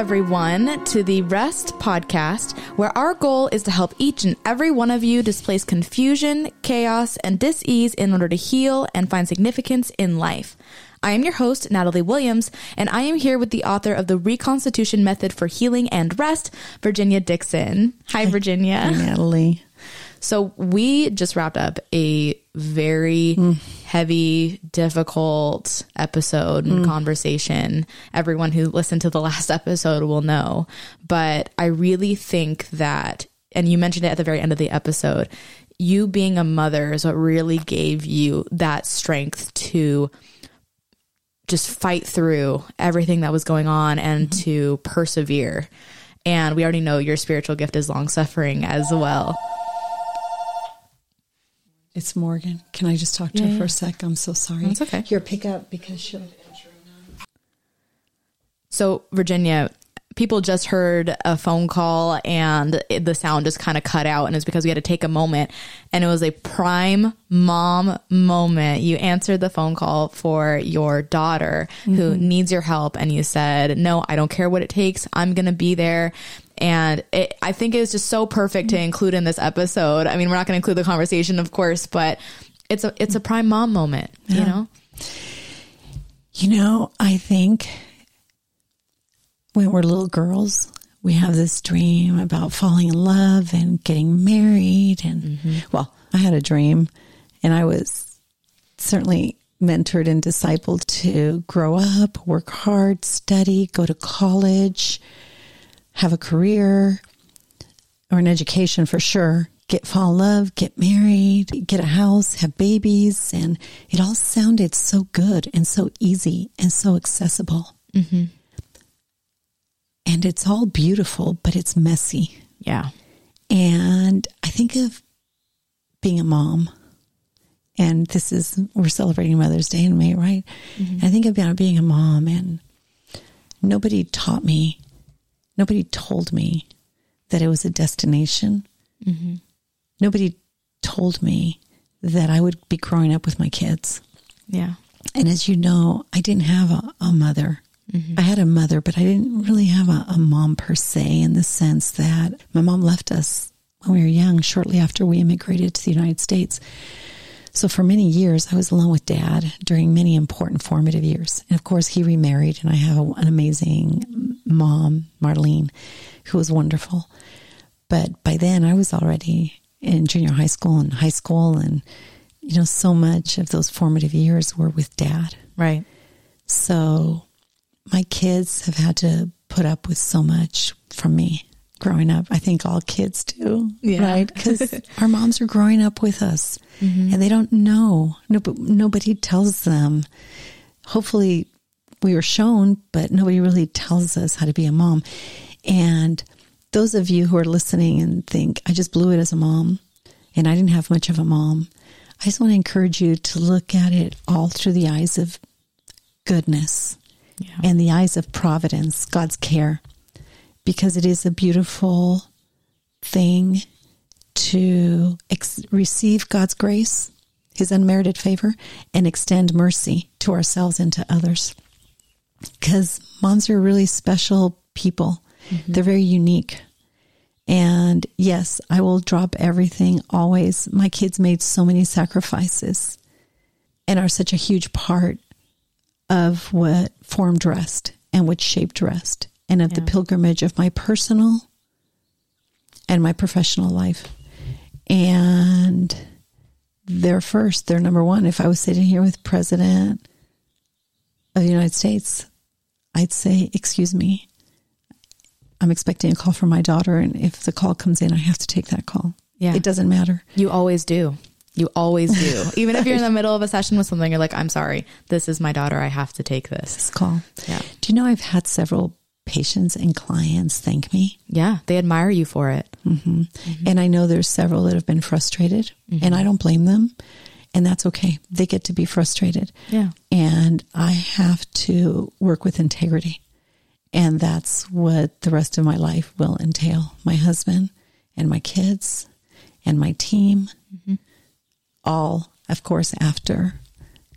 Everyone, to the Rest Podcast, where our goal is to help each and every one of you displace confusion, chaos, and dis-ease in order to heal and find significance in life. I am your host, Natalie Williams, and I am here with the author of the Reconstitution Method for Healing and Rest, Virginia Dixon. Hi, Virginia. Hi, Natalie. So we just wrapped up a very mm. heavy, difficult episode and mm. conversation. Everyone who listened to the last episode will know. But I really think that, and you mentioned it at the very end of the episode, you being a mother is what really gave you that strength to just fight through everything that was going on and mm-hmm. to persevere. And we already know your spiritual gift is long suffering as well. It's Morgan. Can I just talk to yeah, her for a sec? I'm so sorry. It's okay. Here, pick up because she'll. So, Virginia, people just heard a phone call and it, the sound just kind of cut out and it's because we had to take a moment and it was a prime mom moment you answered the phone call for your daughter mm-hmm. who needs your help and you said no i don't care what it takes i'm gonna be there and it, i think it's just so perfect to include in this episode i mean we're not going to include the conversation of course but it's a it's a prime mom moment yeah. you know you know i think when we're little girls, we have this dream about falling in love and getting married. And mm-hmm. well, I had a dream and I was certainly mentored and discipled to grow up, work hard, study, go to college, have a career or an education for sure, get fall in love, get married, get a house, have babies. And it all sounded so good and so easy and so accessible. Mm-hmm and it's all beautiful, but it's messy. Yeah. And I think of being a mom, and this is, we're celebrating Mother's Day in May, right? Mm-hmm. I think about being a mom, and nobody taught me, nobody told me that it was a destination. Mm-hmm. Nobody told me that I would be growing up with my kids. Yeah. And as you know, I didn't have a, a mother Mm-hmm. I had a mother, but I didn't really have a, a, mom per se in the sense that my mom left us when we were young, shortly after we immigrated to the United States. So for many years, I was alone with dad during many important formative years. And of course, he remarried, and I have a, an amazing mom, Marlene, who was wonderful. But by then, I was already in junior high school and high school, and you know, so much of those formative years were with dad. Right. So my kids have had to put up with so much from me growing up. I think all kids do, yeah. right? Because our moms are growing up with us mm-hmm. and they don't know. No, nobody tells them. Hopefully, we were shown, but nobody really tells us how to be a mom. And those of you who are listening and think, I just blew it as a mom and I didn't have much of a mom, I just want to encourage you to look at it all through the eyes of goodness yeah. and the eyes of providence, God's care, because it is a beautiful thing to ex- receive God's grace, His unmerited favor, and extend mercy to ourselves and to others. Because moms are really special people, mm-hmm. they're very unique. And yes, I will drop everything always. My kids made so many sacrifices and are such a huge part of what formed rest and what shaped rest and of yeah. the pilgrimage of my personal and my professional life. And they're first, they're number one. If I was sitting here with President of the United States, I'd say, excuse me, I'm expecting a call from my daughter. And if the call comes in, I have to take that call. Yeah. It doesn't matter. You always do. You always do. Even if you're in the middle of a session with something, you're like, I'm sorry, this is my daughter. I have to take this. This call. Yeah. Do you know I've had several patients and clients thank me? Yeah. They admire you for it. Mm-hmm. Mm-hmm. And I know there's several that have been frustrated, mm-hmm. and I don't blame them. And that's okay. They get to be frustrated. Yeah. And I have to work with integrity. And that's what the rest of my life will entail my husband and my kids and my team. Mm-hmm all, of course, after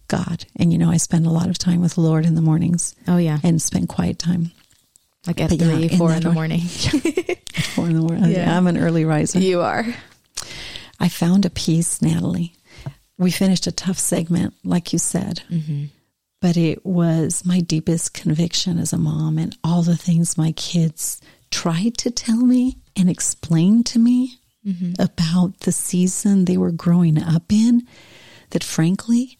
God. And you know, I spend a lot of time with the Lord in the mornings. Oh, yeah. And spend quiet time. Like at but three, yeah, four in, in the morning. four in the morning. Yeah. I'm an early riser. You are. I found a peace, Natalie. We finished a tough segment, like you said. Mm-hmm. But it was my deepest conviction as a mom and all the things my kids tried to tell me and explain to me mm-hmm. about the season they were growing up in that frankly,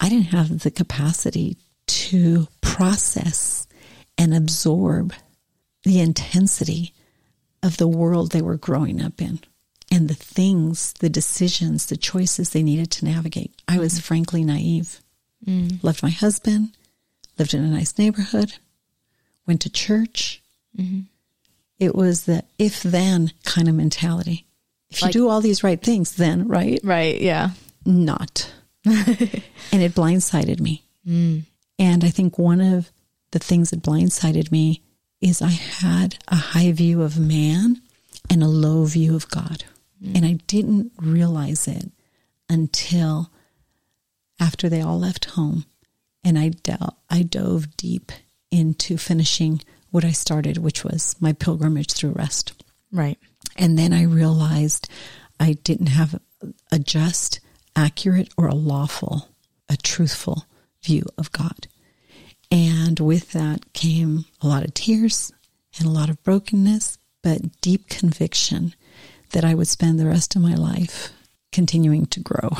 I didn't have the capacity to process and absorb the intensity of the world they were growing up in and the things, the decisions, the choices they needed to navigate. I was mm-hmm. frankly naive. Mm. Left my husband, lived in a nice neighborhood, went to church. Mm-hmm. It was the if then kind of mentality. If like, you do all these right things, then, right? Right, yeah. Not. and it blindsided me. Mm. And I think one of the things that blindsided me is I had a high view of man and a low view of God. Mm. And I didn't realize it until after they all left home and I, del- I dove deep into finishing what I started, which was my pilgrimage through rest. Right. And then I realized I didn't have a just, accurate, or a lawful, a truthful view of God. And with that came a lot of tears and a lot of brokenness, but deep conviction that I would spend the rest of my life continuing to grow.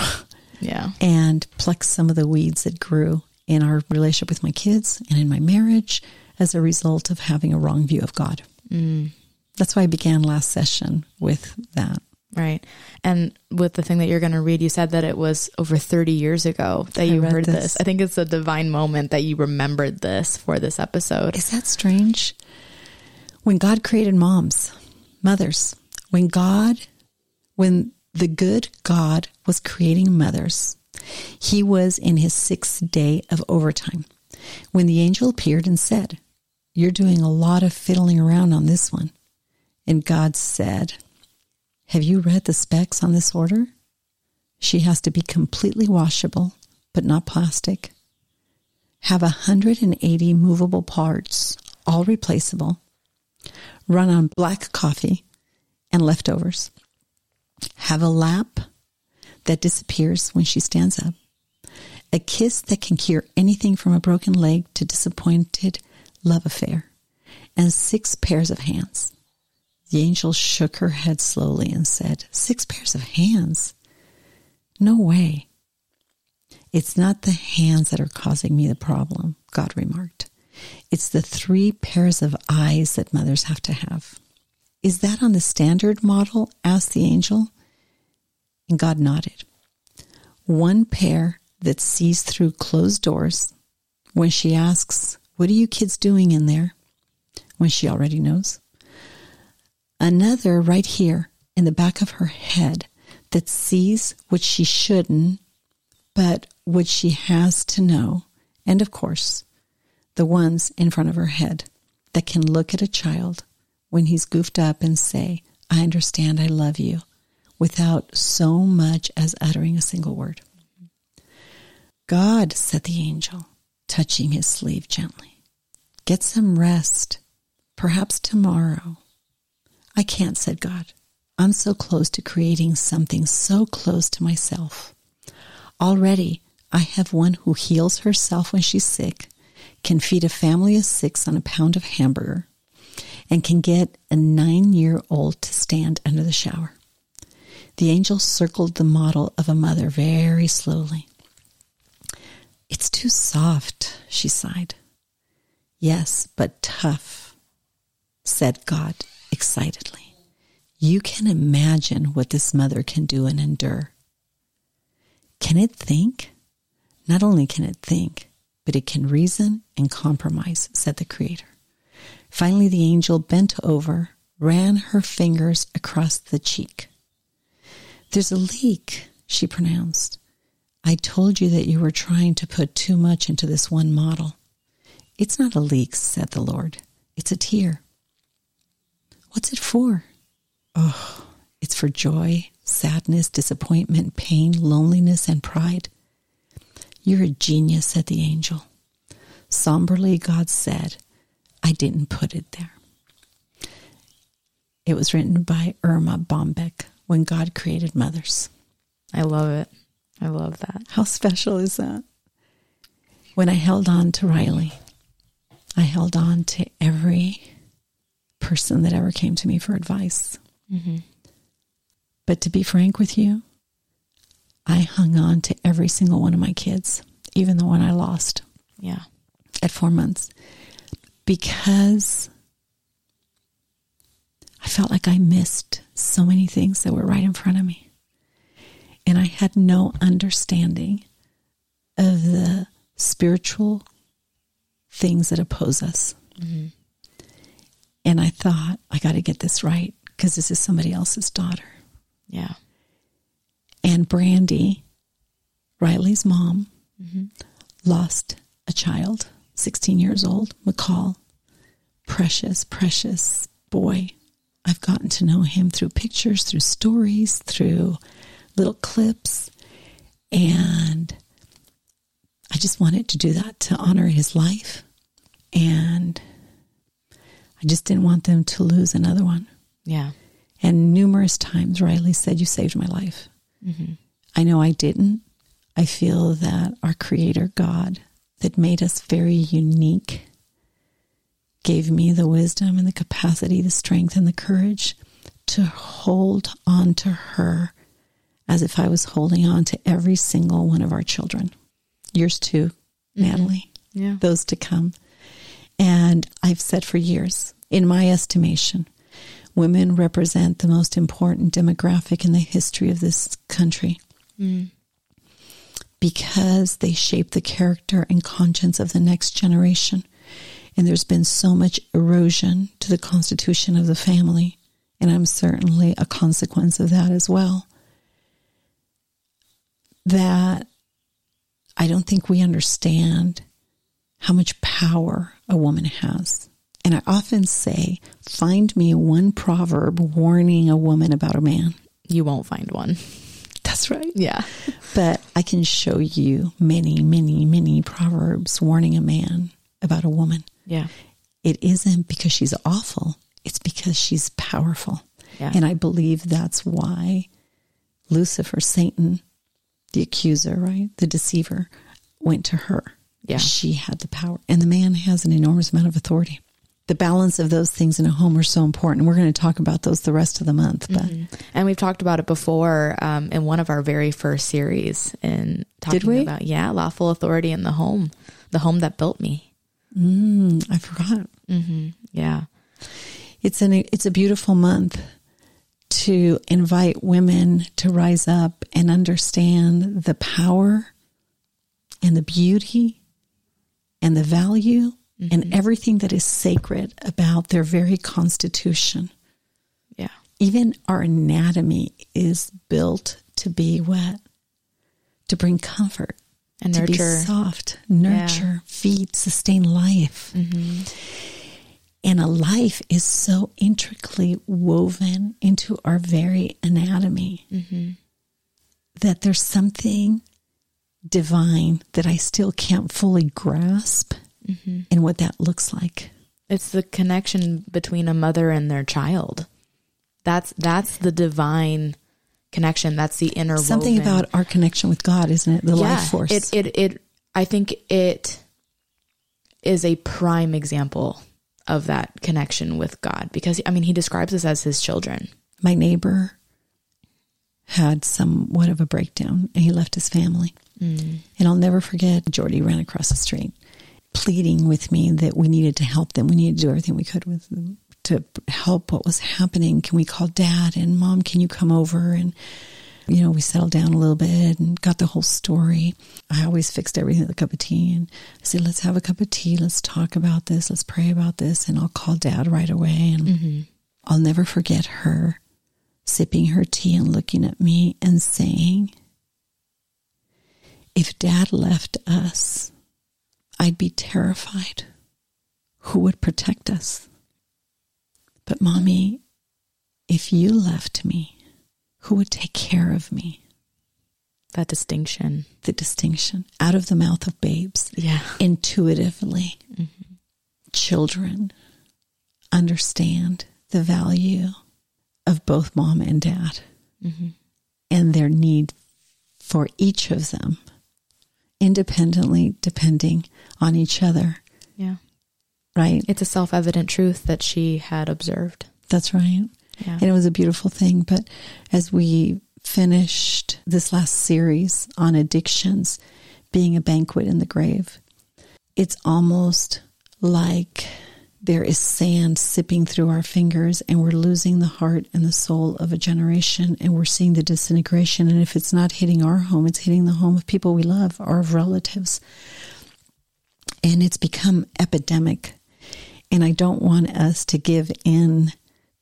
Yeah. And pluck some of the weeds that grew in our relationship with my kids and in my marriage as a result of having a wrong view of God. Mm. That's why I began last session with that. Right. And with the thing that you're going to read, you said that it was over 30 years ago that you heard this. this. I think it's a divine moment that you remembered this for this episode. Is that strange? When God created moms, mothers, when God, when the good God was creating mothers, he was in his sixth day of overtime when the angel appeared and said, You're doing a lot of fiddling around on this one. And God said, Have you read the specs on this order? She has to be completely washable, but not plastic. Have 180 movable parts, all replaceable. Run on black coffee and leftovers. Have a lap that disappears when she stands up. A kiss that can cure anything from a broken leg to disappointed love affair. And six pairs of hands. The angel shook her head slowly and said, Six pairs of hands? No way. It's not the hands that are causing me the problem, God remarked. It's the three pairs of eyes that mothers have to have. Is that on the standard model? asked the angel. And God nodded. One pair that sees through closed doors when she asks, What are you kids doing in there? when she already knows. Another right here in the back of her head that sees what she shouldn't, but what she has to know. And of course, the ones in front of her head that can look at a child when he's goofed up and say, I understand, I love you, without so much as uttering a single word. God, said the angel, touching his sleeve gently, get some rest, perhaps tomorrow. I can't, said God. I'm so close to creating something so close to myself. Already, I have one who heals herself when she's sick, can feed a family of six on a pound of hamburger, and can get a nine year old to stand under the shower. The angel circled the model of a mother very slowly. It's too soft, she sighed. Yes, but tough, said God excitedly. You can imagine what this mother can do and endure. Can it think? Not only can it think, but it can reason and compromise, said the Creator. Finally, the angel bent over, ran her fingers across the cheek. There's a leak, she pronounced. I told you that you were trying to put too much into this one model. It's not a leak, said the Lord. It's a tear. What's it for? Oh, it's for joy, sadness, disappointment, pain, loneliness, and pride. You're a genius, said the angel. Somberly, God said, I didn't put it there. It was written by Erma Bombeck when God created mothers. I love it. I love that. How special is that? When I held on to Riley, I held on to every person that ever came to me for advice. Mm-hmm. But to be frank with you, I hung on to every single one of my kids, even the one I lost. Yeah. At four months, because I felt like I missed so many things that were right in front of me. And I had no understanding of the spiritual things that oppose us. Mm-hmm. And I thought, I got to get this right because this is somebody else's daughter. Yeah. And Brandy, Riley's mom, mm-hmm. lost a child, 16 years old, McCall. Precious, precious boy. I've gotten to know him through pictures, through stories, through little clips. And I just wanted to do that to honor his life. And I just didn't want them to lose another one. Yeah. And numerous times Riley said, You saved my life. Mm-hmm. I know I didn't. I feel that our Creator God, that made us very unique, gave me the wisdom and the capacity, the strength and the courage to hold on to her as if I was holding on to every single one of our children. Yours too, mm-hmm. Natalie. Yeah. Those to come. And I've said for years, in my estimation, women represent the most important demographic in the history of this country. Mm. Because they shape the character and conscience of the next generation. And there's been so much erosion to the constitution of the family. And I'm certainly a consequence of that as well. That I don't think we understand how much power a woman has. And I often say, find me one proverb warning a woman about a man. You won't find one. That's right. Yeah. But I can show you many, many, many proverbs warning a man about a woman. Yeah. It isn't because she's awful, it's because she's powerful. Yeah. And I believe that's why Lucifer, Satan, the accuser, right? The deceiver, went to her. Yeah. She had the power. And the man has an enormous amount of authority. The balance of those things in a home are so important. We're going to talk about those the rest of the month. But mm-hmm. and we've talked about it before um, in one of our very first series in talking Did we? about yeah, lawful authority in the home, the home that built me. Mm, I forgot. Mm-hmm. Yeah, it's an it's a beautiful month to invite women to rise up and understand the power and the beauty and the value mm-hmm. and everything that is sacred about their very constitution. Yeah. Even our anatomy is built to be what? To bring comfort and nurture, to be soft, nurture, yeah. feed, sustain life. Mm-hmm. And a life is so intricately woven into our very anatomy mm-hmm. that there's something divine that I still can't fully grasp mm-hmm. in what that looks like. It's the connection between a mother and their child. That's that's the divine connection. That's the inner something about our connection with God, isn't it? The yeah, life force. It it it. I think it is a prime example of that connection with God because I mean he describes us as his children. My neighbor had somewhat of a breakdown and he left his family. Mm. And I'll never forget Jordy ran across the street pleading with me that we needed to help them. We needed to do everything we could with them to help what was happening. Can we call dad and mom? Can you come over? And, you know, we settled down a little bit and got the whole story. I always fixed everything with a cup of tea. And I said, let's have a cup of tea. Let's talk about this. Let's pray about this. And I'll call dad right away. And mm-hmm. I'll never forget her sipping her tea and looking at me and saying, if dad left us, I'd be terrified. Who would protect us? But, mommy, if you left me, who would take care of me? That distinction. The distinction out of the mouth of babes. Yeah. Intuitively. Mm-hmm. children understand the value of both mom and dad mm-hmm. and their need for each of them independently depending on each other. Yeah. Right. It's a self evident truth that she had observed. That's right. Yeah. And it was a beautiful thing. But as we finished this last series on addictions being a banquet in the grave, it's almost like there is sand sipping through our fingers and we're losing the heart and the soul of a generation and we're seeing the disintegration. And if it's not hitting our home, it's hitting the home of people we love or of relatives. And it's become epidemic. And I don't want us to give in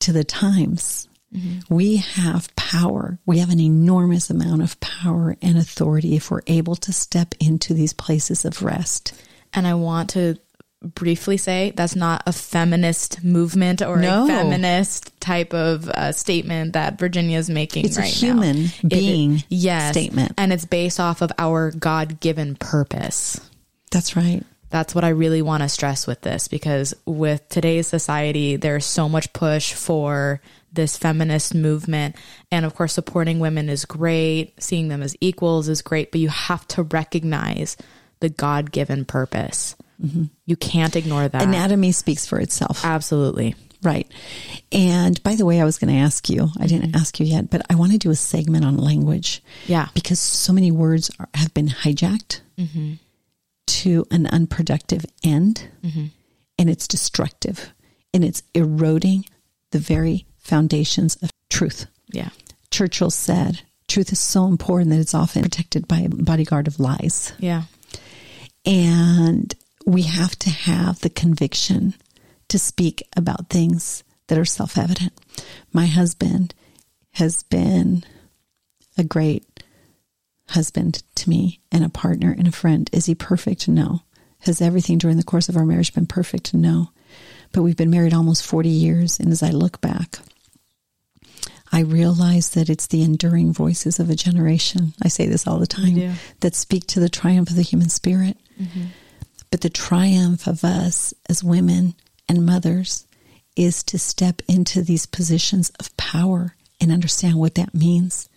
to the times. Mm-hmm. We have power. We have an enormous amount of power and authority if we're able to step into these places of rest. And I want to briefly say that's not a feminist movement or no. a feminist type of uh, statement that Virginia is making it's right a human now. being it, yes, statement. And it's based off of our God given purpose. That's right. That's what I really want to stress with this because with today's society, there's so much push for this feminist movement. And of course, supporting women is great, seeing them as equals is great, but you have to recognize the God given purpose. Mm-hmm. You can't ignore that. Anatomy speaks for itself. Absolutely. Right. And by the way, I was going to ask you, I didn't mm-hmm. ask you yet, but I want to do a segment on language. Yeah. Because so many words are, have been hijacked mm-hmm. to an unproductive end mm-hmm. and it's destructive and it's eroding the very foundations of truth. Yeah. Churchill said, truth is so important that it's often protected by a bodyguard of lies. Yeah. And we have to have the conviction to speak about things that are self evident. My husband has been a great husband to me and a partner and a friend. Is he perfect? No. Has everything during the course of our marriage been perfect? No. But we've been married almost 40 years. And as I look back, I realize that it's the enduring voices of a generation. I say this all the time that speak to the triumph of the human spirit. Mm-hmm. But the triumph of us as women and mothers is to step into these positions of power and understand what that means.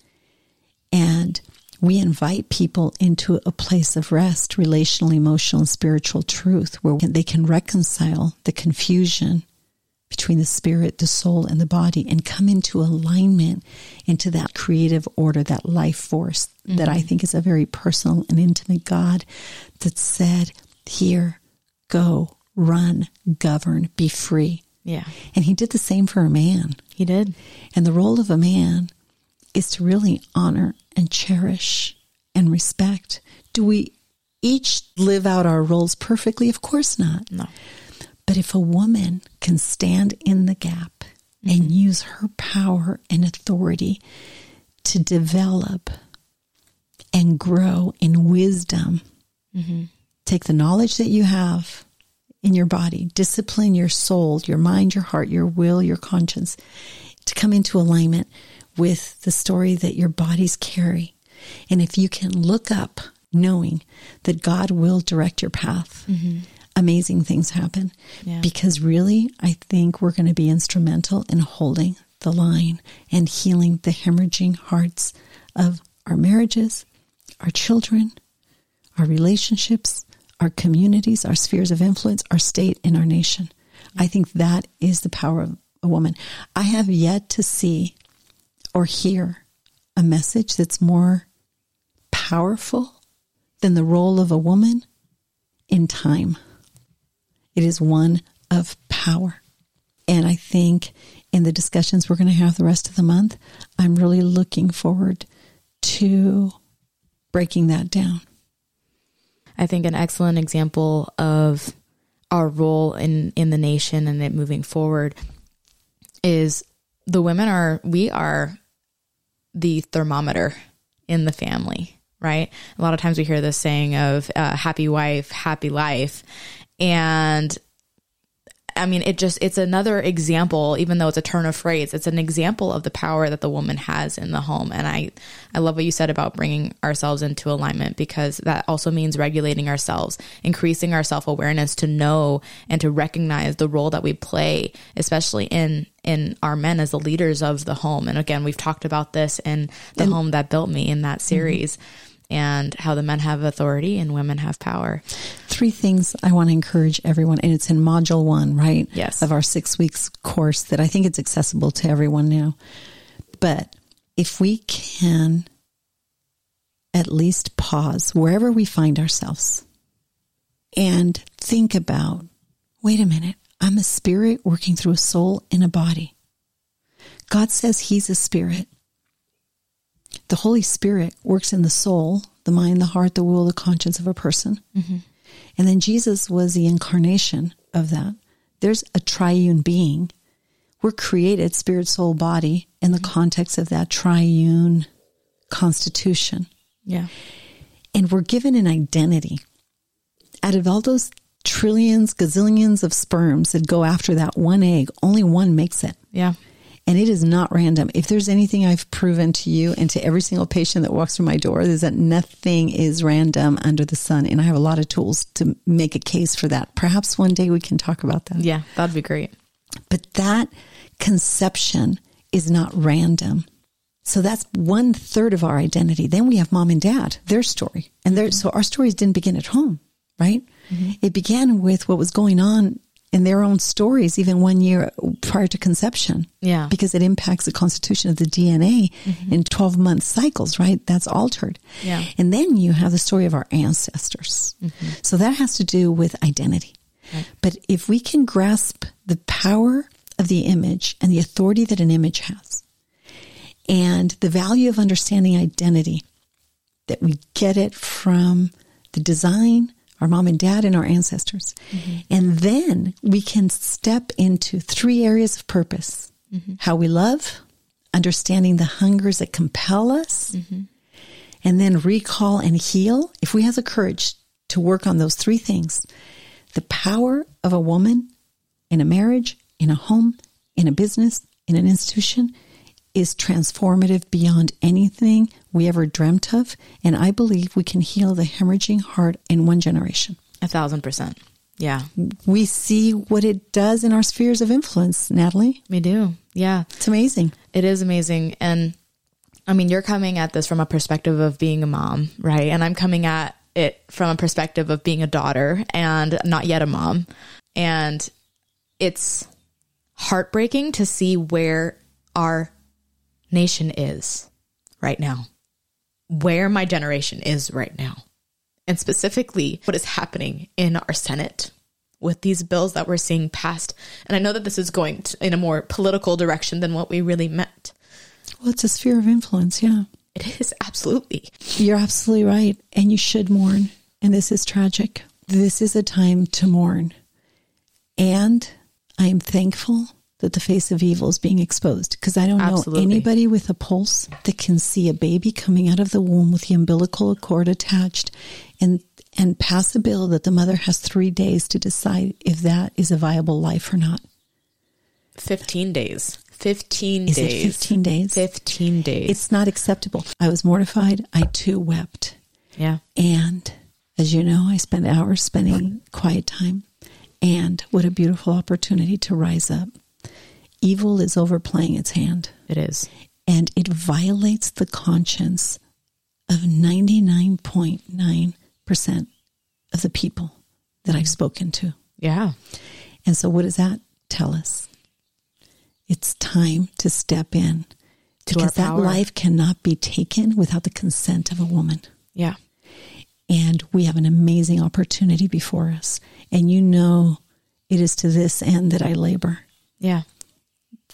And we invite people into a place of rest, relational, emotional, and spiritual truth where they can reconcile the confusion between the spirit, the soul, and the body and come into alignment into that creative order, that life force mm-hmm. that I think is a very personal and intimate God that said, hear, go, run, govern, be free. Yeah. And he did the same for a man. He did. And the role of a man is to really honor and cherish and respect. Do we each live out our roles perfectly? Of course not. No. But if a woman can stand in the gap mm-hmm. and use her power and authority to develop and grow in wisdom, mm-hmm. Take the knowledge that you have in your body, discipline your soul, your mind, your heart, your will, your conscience to come into alignment with the story that your bodies carry. And if you can look up knowing that God will direct your path, mm-hmm. amazing things happen. Yeah. Because really, I think we're going to be instrumental in holding the line and healing the hemorrhaging hearts of our marriages, our children, our relationships, our communities, our spheres of influence, our state, and our nation. I think that is the power of a woman. I have yet to see or hear a message that's more powerful than the role of a woman in time. It is one of power. And I think in the discussions we're going to have the rest of the month, I'm really looking forward to breaking that down. I think an excellent example of our role in in the nation and it moving forward is the women are we are the thermometer in the family right? A lot of times we hear this saying of uh, happy wife happy life. And I mean, it just, it's another example, even though it's a turn of phrase, it's an example of the power that the woman has in the home. And I, I love what you said about bringing ourselves into alignment because that also means regulating ourselves, increasing our self awareness to know and to recognize the role that we play, especially in, in our men as the leaders of the home. And again, we've talked about this in the and, home that built me in that series. Mm-hmm and how the men have authority and women have power. Three things I want to encourage everyone, and it's in module one, right? Yes. Of our six weeks course that I think it's accessible to everyone now. But if we can at least pause wherever we find ourselves and think about wait a minute, I'm a spirit working through a soul in a body. God says He's a spirit. The Holy Spirit works in the soul, the mind, the heart, the will, the conscience of a person. Mm-hmm. And then Jesus was the incarnation of that. There's a triune being. We're created, spirit, soul, body, in the mm-hmm. context of that triune constitution. Yeah. And we're given an identity. Out of all those trillions, gazillions of sperms that go after that one egg, only one makes it. Yeah. And it is not random. If there's anything I've proven to you and to every single patient that walks through my door, is that nothing is random under the sun. And I have a lot of tools to make a case for that. Perhaps one day we can talk about that. Yeah, that'd be great. But that conception is not random. So that's one third of our identity. Then we have mom and dad, their story. And their, so our stories didn't begin at home, right? Mm-hmm. It began with what was going on in their own stories, even one year prior to conception. Yeah. Because it impacts the constitution of the DNA mm-hmm. in 12 month cycles, right? That's altered. Yeah. And then you have the story of our ancestors. Mm-hmm. So that has to do with identity. Right. But if we can grasp the power of the image and the authority that an image has and the value of understanding identity, that we get it from the design our mom and dad and our ancestors. Mm-hmm. And then we can step into three areas of purpose mm-hmm. how we love, understanding the hungers that compel us, mm-hmm. and then recall and heal. If we have the courage to work on those three things, the power of a woman in a marriage, in a home, in a business, in an institution is transformative beyond anything we ever dreamt of. And I believe we can heal the hemorrhaging heart in one generation. A thousand percent. Yeah. We see what it does in our spheres of influence, Natalie. We do. Yeah. It's amazing. It is amazing. And I mean, you're coming at this from a perspective of being a mom, right? And I'm coming at it from a perspective of being a daughter and not yet a mom. And it's heartbreaking to see where our nation is right now, where my generation is right now, and specifically what is happening in our Senate with these bills that we're seeing passed. And I know that this is going to, in a more political direction than what we really meant. Well, it's a sphere of influence, yeah. It is, absolutely. You're absolutely right. And you should mourn. And this is tragic. This is a time to mourn. And I am thankful that the face of evil is being exposed because I don't Absolutely. know anybody with a pulse that can see a baby coming out of the womb with the umbilical cord attached and and pass a bill that the mother has 3 days to decide if that is a viable life or not. 15 days. 15 is days. It 15 days. 15 days. It's not acceptable. I was mortified. I too wept. Yeah. And as you know, I spent hours spending quiet time. And what a beautiful opportunity to rise up evil is overplaying its hand. It is. And it violates the conscience of 99.9% of the people that I've spoken to. Yeah. And so, what does that tell us? It's time to step in to because that life cannot be taken without the consent of a woman. Yeah. And we have an amazing opportunity before us. And you know, it is to this end that I labor. Yeah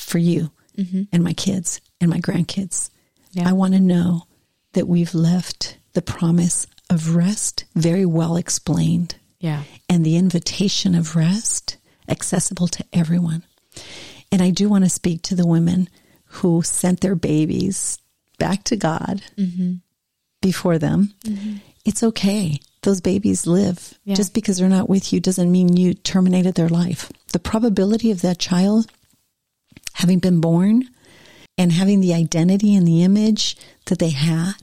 for you mm-hmm. and my kids and my grandkids. Yeah. I want to know that we've left the promise of rest very well explained. Yeah. And the invitation of rest accessible to everyone. And I do want to speak to the women who sent their babies back to God mm-hmm. before them. Mm-hmm. It's okay. Those babies live. Yeah. Just because they're not with you doesn't mean you terminated their life. the probability of that child having been born and having the identity and the image that they had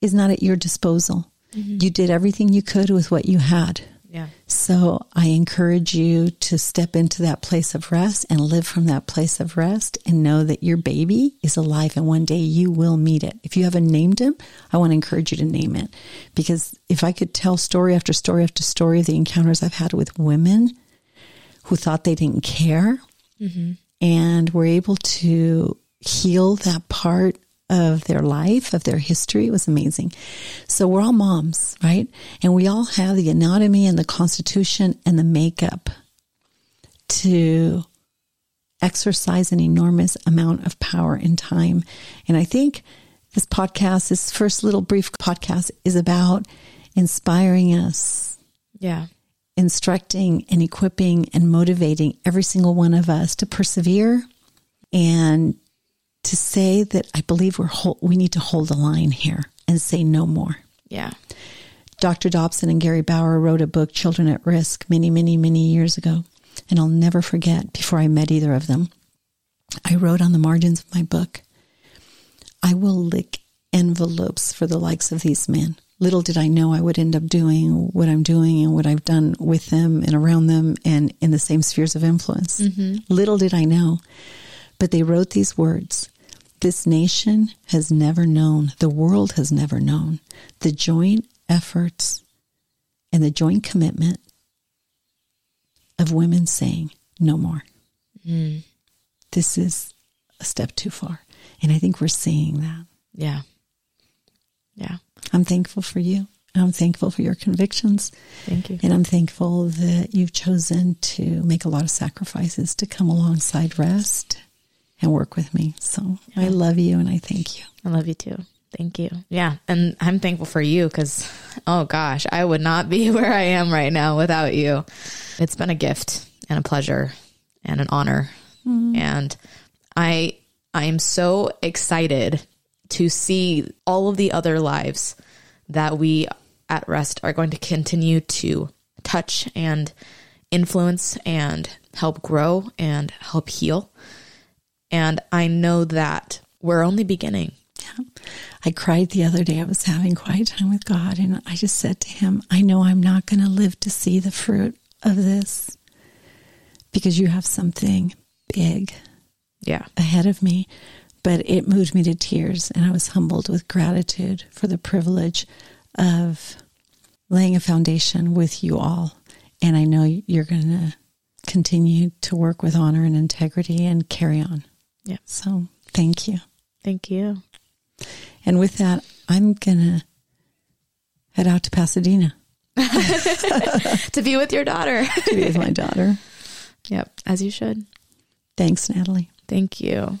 is not at your disposal. Mm-hmm. You did everything you could with what you had. Yeah. So I encourage you to step into that place of rest and live from that place of rest and know that your baby is alive and one day you will meet it. If you haven't named him, I want to encourage you to name it because if I could tell story after story after story of the encounters I've had with women who thought they didn't care mm-hmm. And we were able to heal that part of their life, of their history. It was amazing. So we're all moms, right? And we all have the anatomy and the constitution and the makeup to exercise an enormous amount of power in time. And I think this podcast, this first little brief podcast is about inspiring us. Yeah. Instructing and equipping and motivating every single one of us to persevere and to say that I believe we're hold, we need to hold the line here and say no more. Yeah. Dr. Dobson and Gary Bauer wrote a book, Children at Risk, many, many, many years ago. And I'll never forget before I met either of them. I wrote on the margins of my book, I will lick envelopes for the likes of these men. Little did I know I would end up doing what I'm doing and what I've done with them and around them and in the same spheres of influence. Mm-hmm. Little did I know. But they wrote these words this nation has never known, the world has never known, the joint efforts and the joint commitment of women saying, no more. Mm. This is a step too far. And I think we're seeing that. Yeah. Yeah. I'm thankful for you. I'm thankful for your convictions. Thank you. And I'm thankful that you've chosen to make a lot of sacrifices to come alongside rest and work with me. So yeah. I love you and I thank you. I love you too. Thank you. Yeah. And I'm thankful for you because, oh gosh, I would not be where I am right now without you. It's been a gift and a pleasure and an honor. Mm-hmm. And I, I am so excited to see all of the other lives that we at Rest are going to continue to touch and influence and help grow and help heal. And I know that we're only beginning. Yeah. I cried the other day. I was having quiet time with God, and I just said to Him, I know I'm not going to live to see the fruit of this because you have something big yeah. ahead of me. But it moved me to tears, and I was humbled with gratitude for the privilege of laying a foundation with you all. And I know you're going to continue to work with honor and integrity and carry on. Yeah. So thank you. Thank you. And with that, I'm going to head out to Pasadena to be with your daughter. to be with my daughter. Yep, as you should. Thanks, Natalie. Thank you.